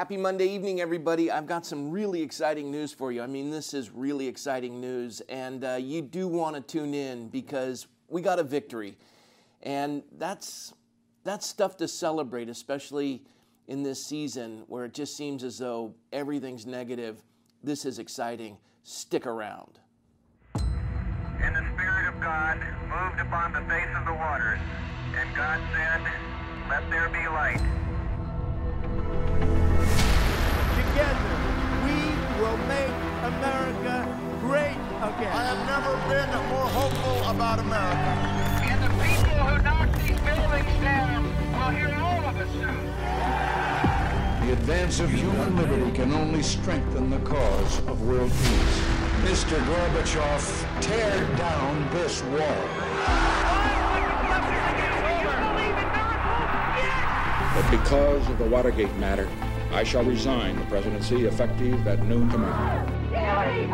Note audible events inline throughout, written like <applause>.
Happy Monday evening, everybody. I've got some really exciting news for you. I mean, this is really exciting news, and uh, you do want to tune in because we got a victory. And that's, that's stuff to celebrate, especially in this season where it just seems as though everything's negative. This is exciting. Stick around. And the Spirit of God moved upon the face of the waters, and God said, Let there be light. Together, we will make America great again. I have never been more hopeful about America. And the people who knock these buildings down will hear all of us soon. The advance of human liberty can only strengthen the cause of world peace. Mr. Gorbachev, tear down this wall. But because of the Watergate matter, I shall resign the presidency effective at noon tomorrow. One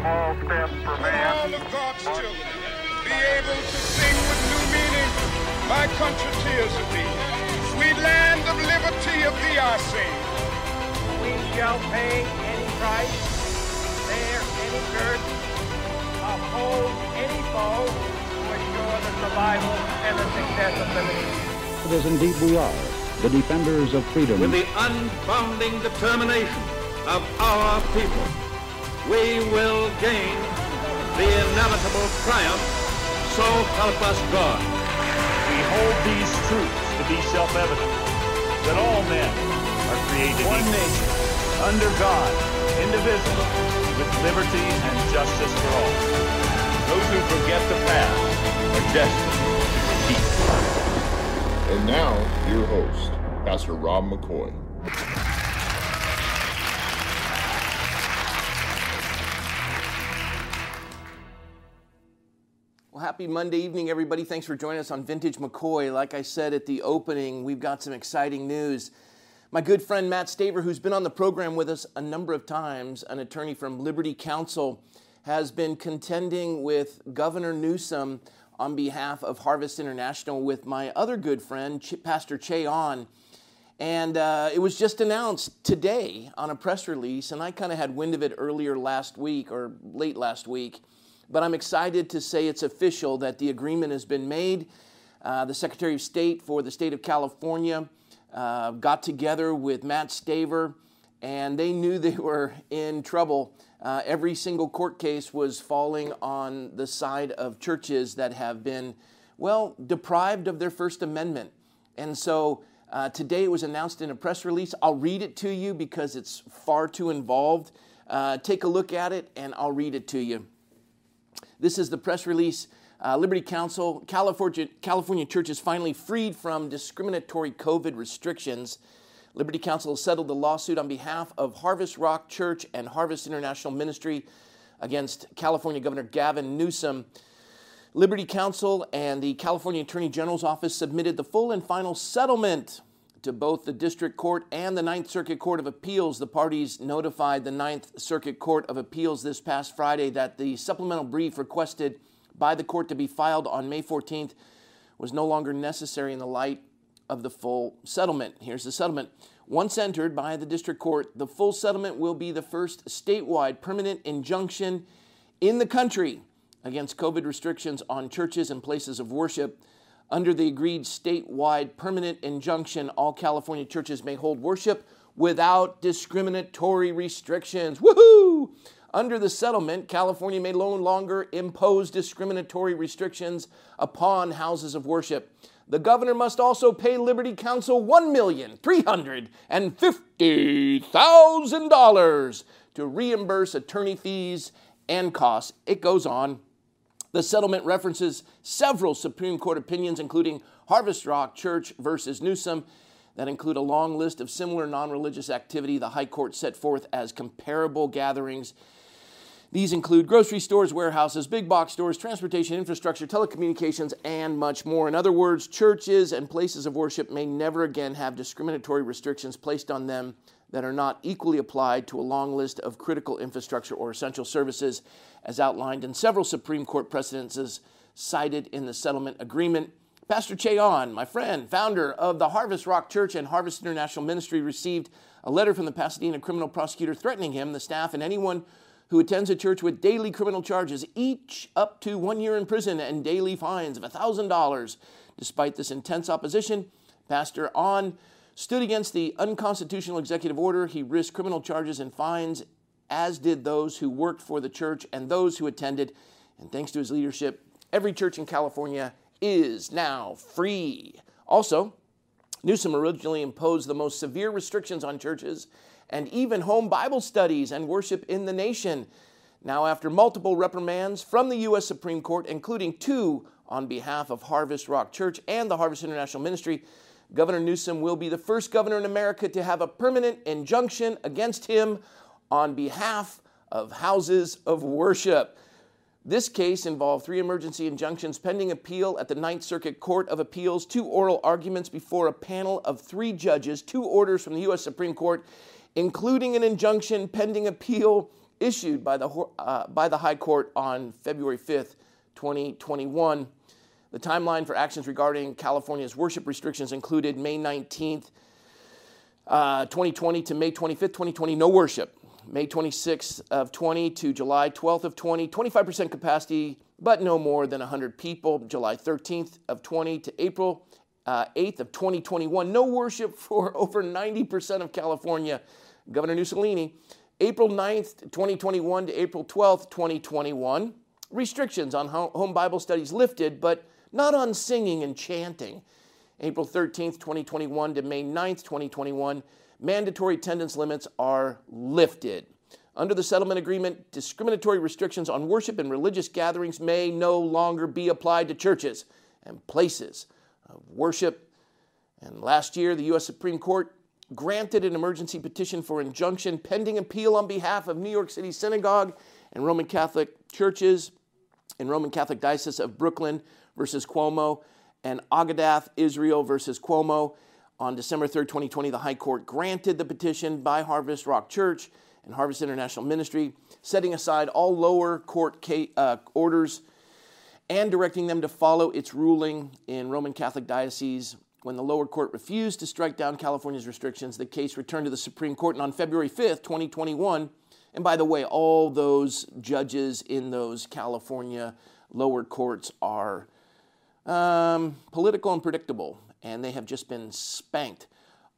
small step for man. All of God's children be able to sing with new meaning. My country tears of thee. Sweet land of liberty of thee I sing. We shall pay any price, bear any curse, oppose any foe to ensure the survival and the success of liberty. It is indeed we are, the defenders of freedom. with the unbounding determination of our people, we will gain the inevitable triumph. So help us God. We hold these truths to be self-evident, that all men are created One equal, nation. under God, indivisible, with liberty and justice for all. Those who forget the past are destined to repeat. And now, your host, Pastor Rob McCoy. Well, happy Monday evening, everybody. Thanks for joining us on Vintage McCoy. Like I said at the opening, we've got some exciting news. My good friend Matt Staver, who's been on the program with us a number of times, an attorney from Liberty Counsel, has been contending with Governor Newsom on behalf of Harvest International with my other good friend, Ch- Pastor Che Ahn. And uh, it was just announced today on a press release, and I kind of had wind of it earlier last week or late last week. But I'm excited to say it's official that the agreement has been made. Uh, the Secretary of State for the state of California uh, got together with Matt Staver, and they knew they <laughs> were in trouble. Uh, every single court case was falling on the side of churches that have been, well, deprived of their First Amendment. And so uh, today it was announced in a press release. I'll read it to you because it's far too involved. Uh, take a look at it and I'll read it to you. This is the press release. Uh, Liberty Counsel, California, California churches finally freed from discriminatory COVID restrictions. Liberty Counsel has settled the lawsuit on behalf of Harvest Rock Church and Harvest International Ministry against California Governor Gavin Newsom. Liberty Counsel and the California Attorney General's Office submitted the full and final settlement to both the District Court and the Ninth Circuit Court of Appeals. The parties notified the Ninth Circuit Court of Appeals this past Friday that the supplemental brief requested by the court to be filed on May 14th was no longer necessary in the light of the full settlement. Here's the settlement. Once entered by the District Court, the full settlement will be the first statewide permanent injunction in the country against COVID restrictions on churches and places of worship. Under the agreed statewide permanent injunction, all California churches may hold worship without discriminatory restrictions. Woohoo! Under the settlement, California may no longer impose discriminatory restrictions upon houses of worship. The governor must also pay Liberty Counsel $1,350,000 to reimburse attorney fees and costs. It goes on. The settlement references several Supreme Court opinions, including Harvest Rock Church versus Newsom, that include a long list of similar non religious activity the High Court set forth as comparable gatherings. These include grocery stores, warehouses, big box stores, transportation infrastructure, telecommunications, and much more. In other words, churches and places of worship may never again have discriminatory restrictions placed on them that are not equally applied to a long list of critical infrastructure or essential services, as outlined in several Supreme Court precedents cited in the settlement agreement. Pastor Che Ahn, my friend, founder of the Harvest Rock Church and Harvest International Ministry, received a letter from the Pasadena criminal prosecutor threatening him, the staff, and anyone who attends a church with daily criminal charges, each up to one year in prison and daily fines of $1,000. Despite this intense opposition, Pastor Ahn stood against the unconstitutional executive order. He risked criminal charges and fines, as did those who worked for the church and those who attended. And thanks to his leadership, every church in California is now free. Also, Newsom originally imposed the most severe restrictions on churches and even home Bible studies and worship in the nation. Now, after multiple reprimands from the U.S. Supreme Court, including two on behalf of Harvest Rock Church and the Harvest International Ministry, Governor Newsom will be the first governor in America to have a permanent injunction against him on behalf of houses of worship. This case involved three emergency injunctions pending appeal at the Ninth Circuit Court of Appeals, two oral arguments before a panel of three judges, two orders from the U.S. Supreme Court, including an injunction pending appeal issued by the, uh, by the High Court on February 5th, 2021. The timeline for actions regarding California's worship restrictions included May 19th, uh, 2020 to May 25th, 2020, no worship. May 26th of 20 to July 12th of 20, 25% capacity, but no more than 100 people. July 13th of 20 to April uh, 8th of 2021, no worship <laughs> for over 90% of California. Governor Mussolini, April 9th, 2021 to April 12th, 2021, restrictions on home Bible studies lifted, but not on singing and chanting. April 13th, 2021 to May 9th, 2021, mandatory attendance limits are lifted. Under the settlement agreement, discriminatory restrictions on worship and religious gatherings may no longer be applied to churches and places of worship. And last year, the U.S. Supreme Court granted an emergency petition for injunction pending appeal on behalf of New York City Synagogue and Roman Catholic churches and Roman Catholic Diocese of Brooklyn versus Cuomo and Agudath Israel versus Cuomo on December 3rd, 2020, the High Court granted the petition by Harvest Rock Church and Harvest International Ministry, setting aside all lower court uh, orders and directing them to follow its ruling in Roman Catholic Diocese. When the lower court refused to strike down California's restrictions, the case returned to the Supreme Court. And on February 5th, 2021, and by the way, all those judges in those California lower courts are um, political and predictable and they have just been spanked.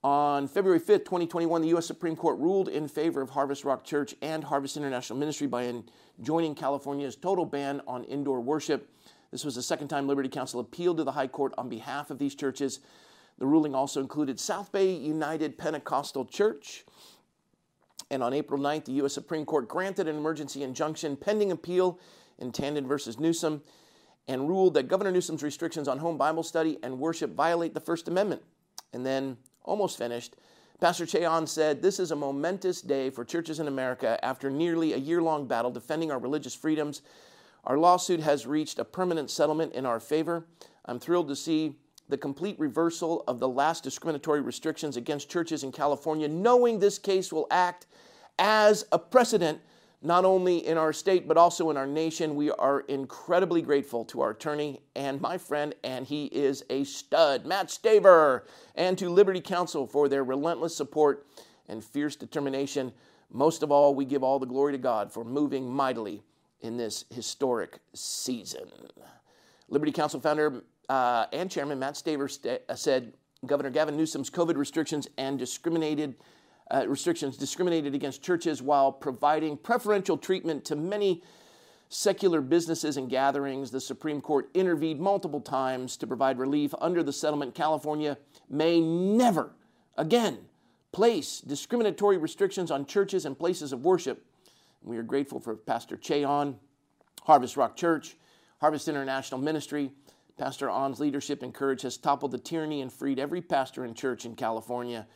On February 5th, 2021, the U.S. Supreme Court ruled in favor of Harvest Rock Church and Harvest International Ministry by joining California's total ban on indoor worship. This was the second time Liberty Counsel appealed to the High Court on behalf of these churches. The ruling also included South Bay United Pentecostal Church. And on April 9th, the U.S. Supreme Court granted an emergency injunction pending appeal in Tandon versus Newsom and ruled that Governor Newsom's restrictions on home Bible study and worship violate the First Amendment. And then, almost finished, Pastor Che Ahn said, This is a momentous day for churches in America after nearly a year long battle defending our religious freedoms. Our lawsuit has reached a permanent settlement in our favor. I'm thrilled to see the complete reversal of the last discriminatory restrictions against churches in California, knowing this case will act as a precedent not only in our state, but also in our nation. We are incredibly grateful to our attorney and my friend, and he is a stud, Matt Staver, and to Liberty Counsel for their relentless support and fierce determination. Most of all, we give all the glory to God for moving mightily in this historic season. Liberty Counsel founder uh, and chairman Matt Staver st- uh, said Governor Gavin Newsom's COVID restrictions and discriminated uh, restrictions discriminated against churches while providing preferential treatment to many secular businesses and gatherings. The Supreme Court intervened multiple times to provide relief under the settlement. California may never again place discriminatory restrictions on churches and places of worship. We are grateful for Pastor Che Ahn, Harvest Rock Church, Harvest International Ministry. Pastor Ahn's leadership and courage has toppled the tyranny and freed every pastor and church in California.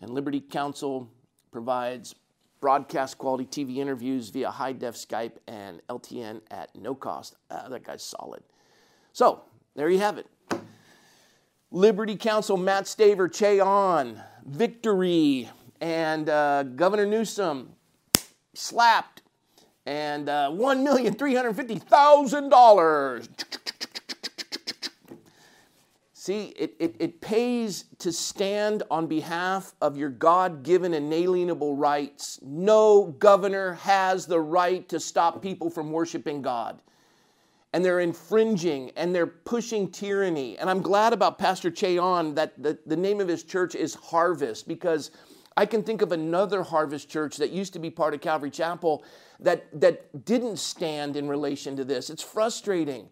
And Liberty Counsel provides broadcast quality TV interviews via high def Skype and LTN at no cost. Uh, that guy's solid. So, there you have it. Liberty Counsel, Matt Staver, Che Ahn, victory, and uh, Governor Newsom slapped, and uh, $1,350,000. See, it, it, it pays to stand on behalf of your God given inalienable rights. No governor has the right to stop people from worshiping God. And they're infringing and they're pushing tyranny. And I'm glad about Pastor Che Ahn that the, the name of his church is Harvest because I can think of another Harvest church that used to be part of Calvary Chapel that, that didn't stand in relation to this. It's frustrating.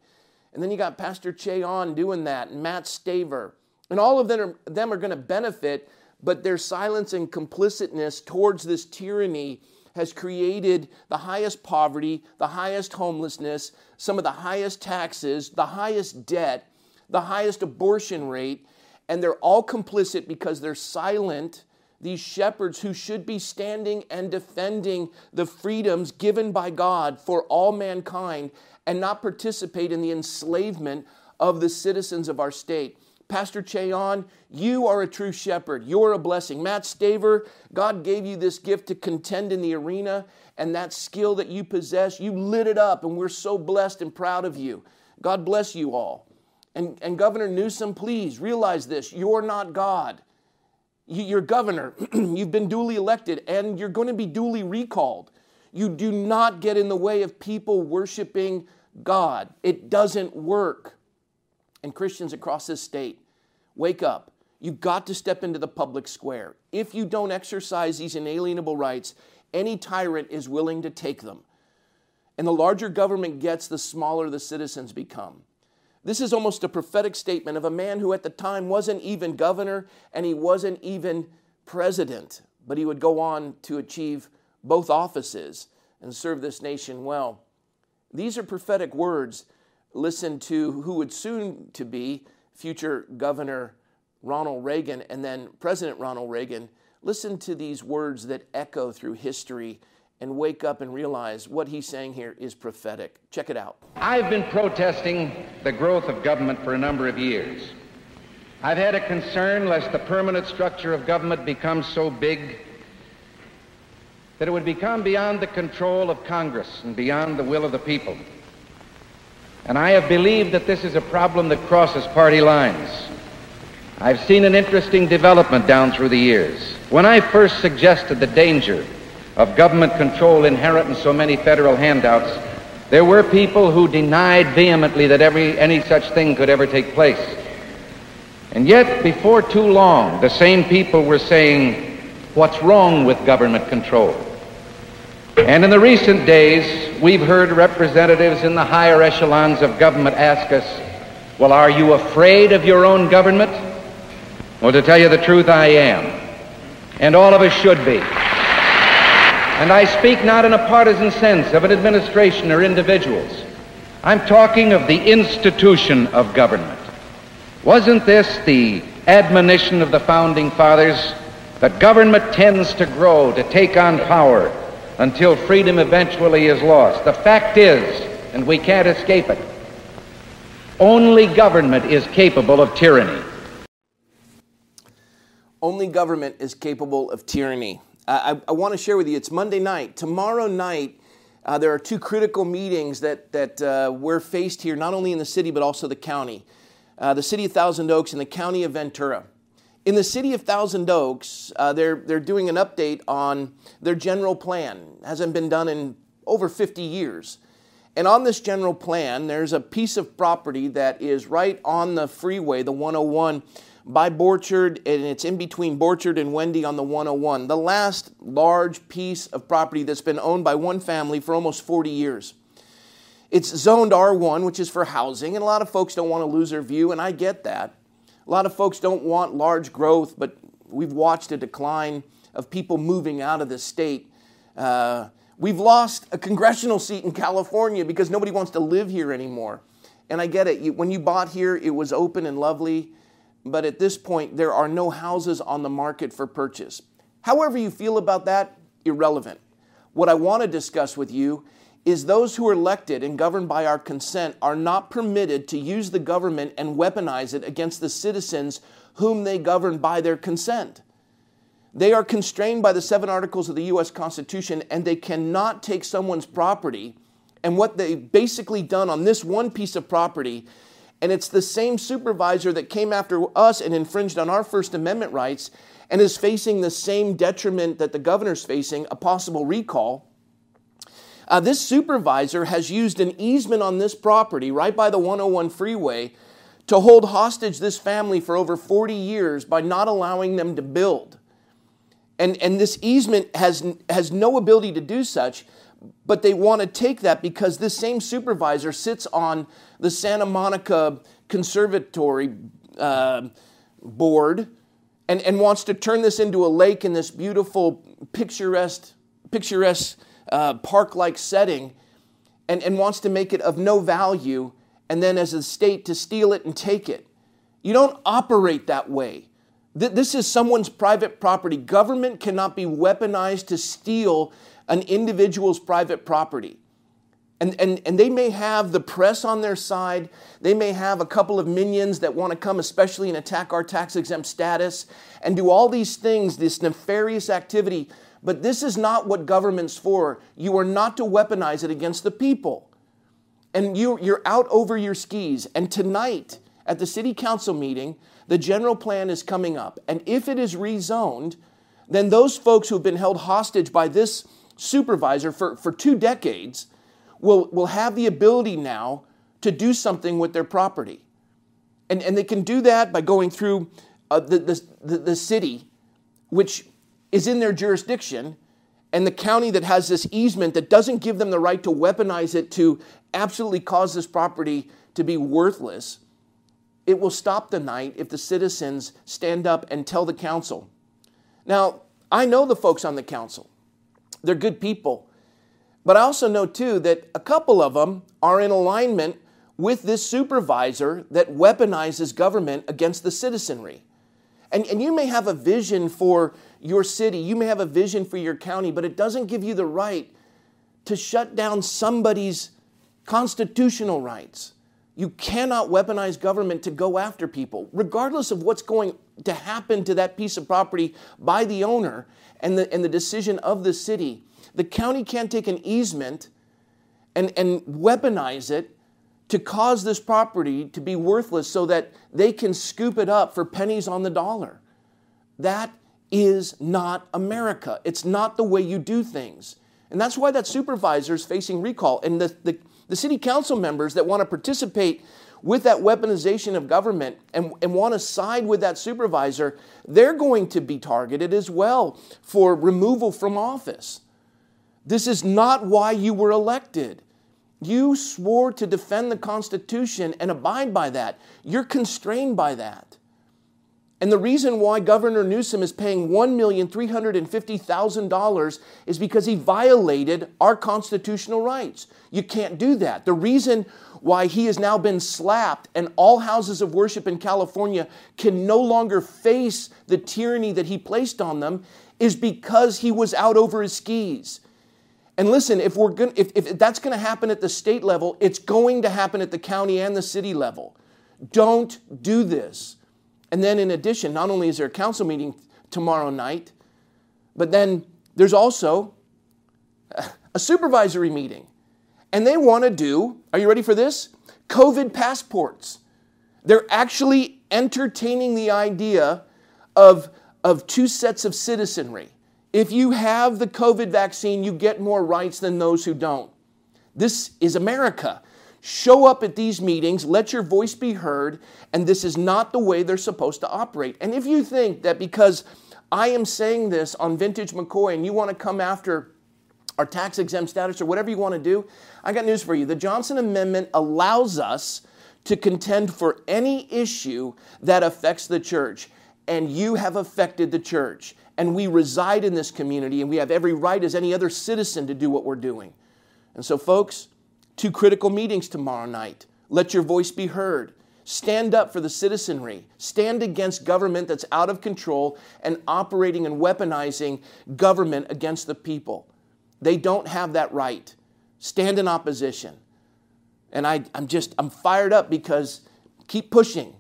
And then you got Pastor Che Ahn doing that, and Matt Staver. And all of them are, them are going to benefit, but their silence and complicitness towards this tyranny has created the highest poverty, the highest homelessness, some of the highest taxes, the highest debt, the highest abortion rate, and they're all complicit because they're silent. These shepherds who should be standing and defending the freedoms given by God for all mankind and not participate in the enslavement of the citizens of our state. Pastor Che Ahn, you are a true shepherd. You're a blessing. Matt Staver, God gave you this gift to contend in the arena, and that skill that you possess, you lit it up, and we're so blessed and proud of you. God bless you all. And, and Governor Newsom, please realize this you're not God. You're governor, <clears throat> you've been duly elected, and you're going to be duly recalled. You do not get in the way of people worshiping God. It doesn't work. And Christians across this state, wake up. You've got to step into the public square. If you don't exercise these inalienable rights, any tyrant is willing to take them. And the larger government gets, the smaller the citizens become. This is almost a prophetic statement of a man who at the time wasn't even governor and he wasn't even president, but he would go on to achieve both offices and serve this nation well. These are prophetic words. Listen to who would soon to be future Governor Ronald Reagan and then President Ronald Reagan. Listen to these words that echo through history and wake up and realize what he's saying here is prophetic. Check it out. I've been protesting the growth of government for a number of years. I've had a concern lest the permanent structure of government becomes so big that it would become beyond the control of Congress and beyond the will of the people. And I have believed that this is a problem that crosses party lines. I've seen an interesting development down through the years. When I first suggested the danger of government control inherent in so many federal handouts, there were people who denied vehemently that every, any such thing could ever take place. And yet, before too long, the same people were saying, what's wrong with government control. And in the recent days, we've heard representatives in the higher echelons of government ask us, well, are you afraid of your own government? Well, to tell you the truth, I am. And all of us should be. And I speak not in a partisan sense of an administration or individuals. I'm talking of the institution of government. Wasn't this the admonition of the founding fathers that government tends to grow, to take on power, until freedom eventually is lost. The fact is, and we can't escape it, only government is capable of tyranny. Only government is capable of tyranny. I, I want to share with you, it's Monday night. Tomorrow night, uh, there are two critical meetings that, that uh, we're faced here, not only in the city, but also the county. Uh, the city of Thousand Oaks and the county of Ventura. In the city of Thousand Oaks, uh, they're, they're doing an update on their general plan. It hasn't been done in over 50 years. And on this general plan, there's a piece of property that is right on the freeway, the 101, by Borchard, and it's in between Borchard and Wendy on the 101. The last large piece of property that's been owned by one family for almost 40 years. It's zoned R1, which is for housing, and a lot of folks don't want to lose their view, and I get that. A lot of folks don't want large growth, but we've watched a decline of people moving out of the state. Uh, we've lost a congressional seat in California because nobody wants to live here anymore. And I get it. You, when you bought here, it was open and lovely, but at this point, there are no houses on the market for purchase. However, you feel about that, irrelevant. What I want to discuss with you is those who are elected and governed by our consent are not permitted to use the government and weaponize it against the citizens whom they govern by their consent. They are constrained by the seven articles of the U.S. Constitution and they cannot take someone's property and what they've basically done on this one piece of property And it's the same supervisor that came after us and infringed on our First Amendment rights and is facing the same detriment that the governor's facing a possible recall. Uh, this supervisor has used an easement on this property right by the 101 freeway to hold hostage this family for over 40 years by not allowing them to build. And, and this easement has, has no ability to do such, but they want to take that because this same supervisor sits on the Santa Monica Conservatory uh, board and, and wants to turn this into a lake in this beautiful, picturesque, picturesque uh, park like setting and, and wants to make it of no value and then as a state to steal it and take it. You don't operate that way. This is someone's private property. Government cannot be weaponized to steal an individual's private property. And, and, and they may have the press on their side. They may have a couple of minions that want to come, especially and attack our tax exempt status and do all these things, this nefarious activity. But this is not what government's for. You are not to weaponize it against the people. And you, you're out over your skis. And tonight at the city council meeting, the general plan is coming up. And if it is rezoned, then those folks who have been held hostage by this supervisor for, for two decades will, will have the ability now to do something with their property. And, and they can do that by going through uh, the, the, the city, which is in their jurisdiction, and the county that has this easement that doesn't give them the right to weaponize it to absolutely cause this property to be worthless it will stop the night if the citizens stand up and tell the council. Now, I know the folks on the council, they're good people. But I also know, too, that a couple of them are in alignment with this supervisor that weaponizes government against the citizenry. And, and you may have a vision for your city, you may have a vision for your county, but it doesn't give you the right to shut down somebody's constitutional rights. You cannot weaponize government to go after people, regardless of what's going to happen to that piece of property by the owner and the, and the decision of the city. The county can't take an easement and, and weaponize it to cause this property to be worthless so that they can scoop it up for pennies on the dollar. That is not America. It's not the way you do things. And that's why that supervisor is facing recall. And the, the the city council members that want to participate with that weaponization of government and, and want to side with that supervisor, they're going to be targeted as well for removal from office. This is not why you were elected. You swore to defend the Constitution and abide by that. You're constrained by that. And the reason why Governor Newsom is paying $1,350,000 is because he violated our constitutional rights. You can't do that. The reason why he has now been slapped and all houses of worship in California can no longer face the tyranny that he placed on them is because he was out over his skis. And listen, if, we're gonna, if, if that's going to happen at the state level, it's going to happen at the county and the city level. Don't do this. And then, in addition, not only is there a council meeting tomorrow night, but then there's also a supervisory meeting. And they want to do, are you ready for this? COVID passports. They're actually entertaining the idea of, of two sets of citizenry. If you have the COVID vaccine, you get more rights than those who don't. This is America. Show up at these meetings, let your voice be heard, and this is not the way they're supposed to operate. And if you think that because I am saying this on Vintage McCoy and you want to come after our tax exempt status or whatever you want to do, I got news for you. The Johnson Amendment allows us to contend for any issue that affects the church, and you have affected the church. And we reside in this community, and we have every right as any other citizen to do what we're doing. And so, folks, Two critical meetings tomorrow night. Let your voice be heard. Stand up for the citizenry. Stand against government that's out of control and operating and weaponizing government against the people. They don't have that right. Stand in opposition. And I, am just, I'm fired up because keep pushing.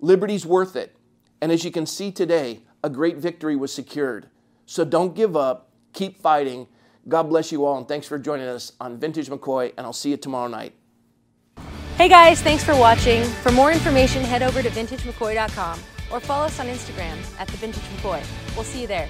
Liberty's worth it. And as you can see today, a great victory was secured. So don't give up. Keep fighting God bless you all, and thanks for joining us on Vintage McCoy, and I'll see you tomorrow night. Hey guys, thanks for watching. For more information, head over to vintagemccoy.com or follow us on Instagram at the Vintage McCoy. We'll see you there.